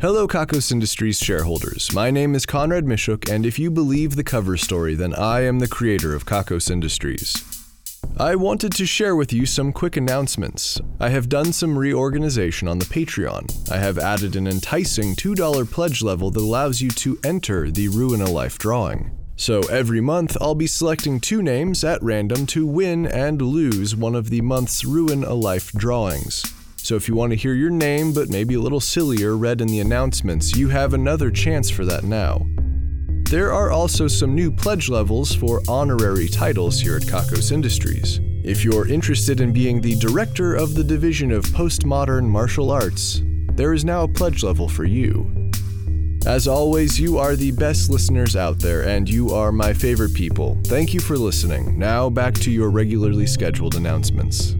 Hello, Kakos Industries shareholders. My name is Conrad Mishuk, and if you believe the cover story, then I am the creator of Kakos Industries. I wanted to share with you some quick announcements. I have done some reorganization on the Patreon. I have added an enticing $2 pledge level that allows you to enter the Ruin a Life drawing. So every month, I'll be selecting two names at random to win and lose one of the month's Ruin a Life drawings. So if you want to hear your name, but maybe a little sillier, read in the announcements, you have another chance for that now. There are also some new pledge levels for honorary titles here at Kakos Industries. If you're interested in being the director of the Division of Postmodern Martial Arts, there is now a pledge level for you. As always, you are the best listeners out there, and you are my favorite people. Thank you for listening. Now, back to your regularly scheduled announcements.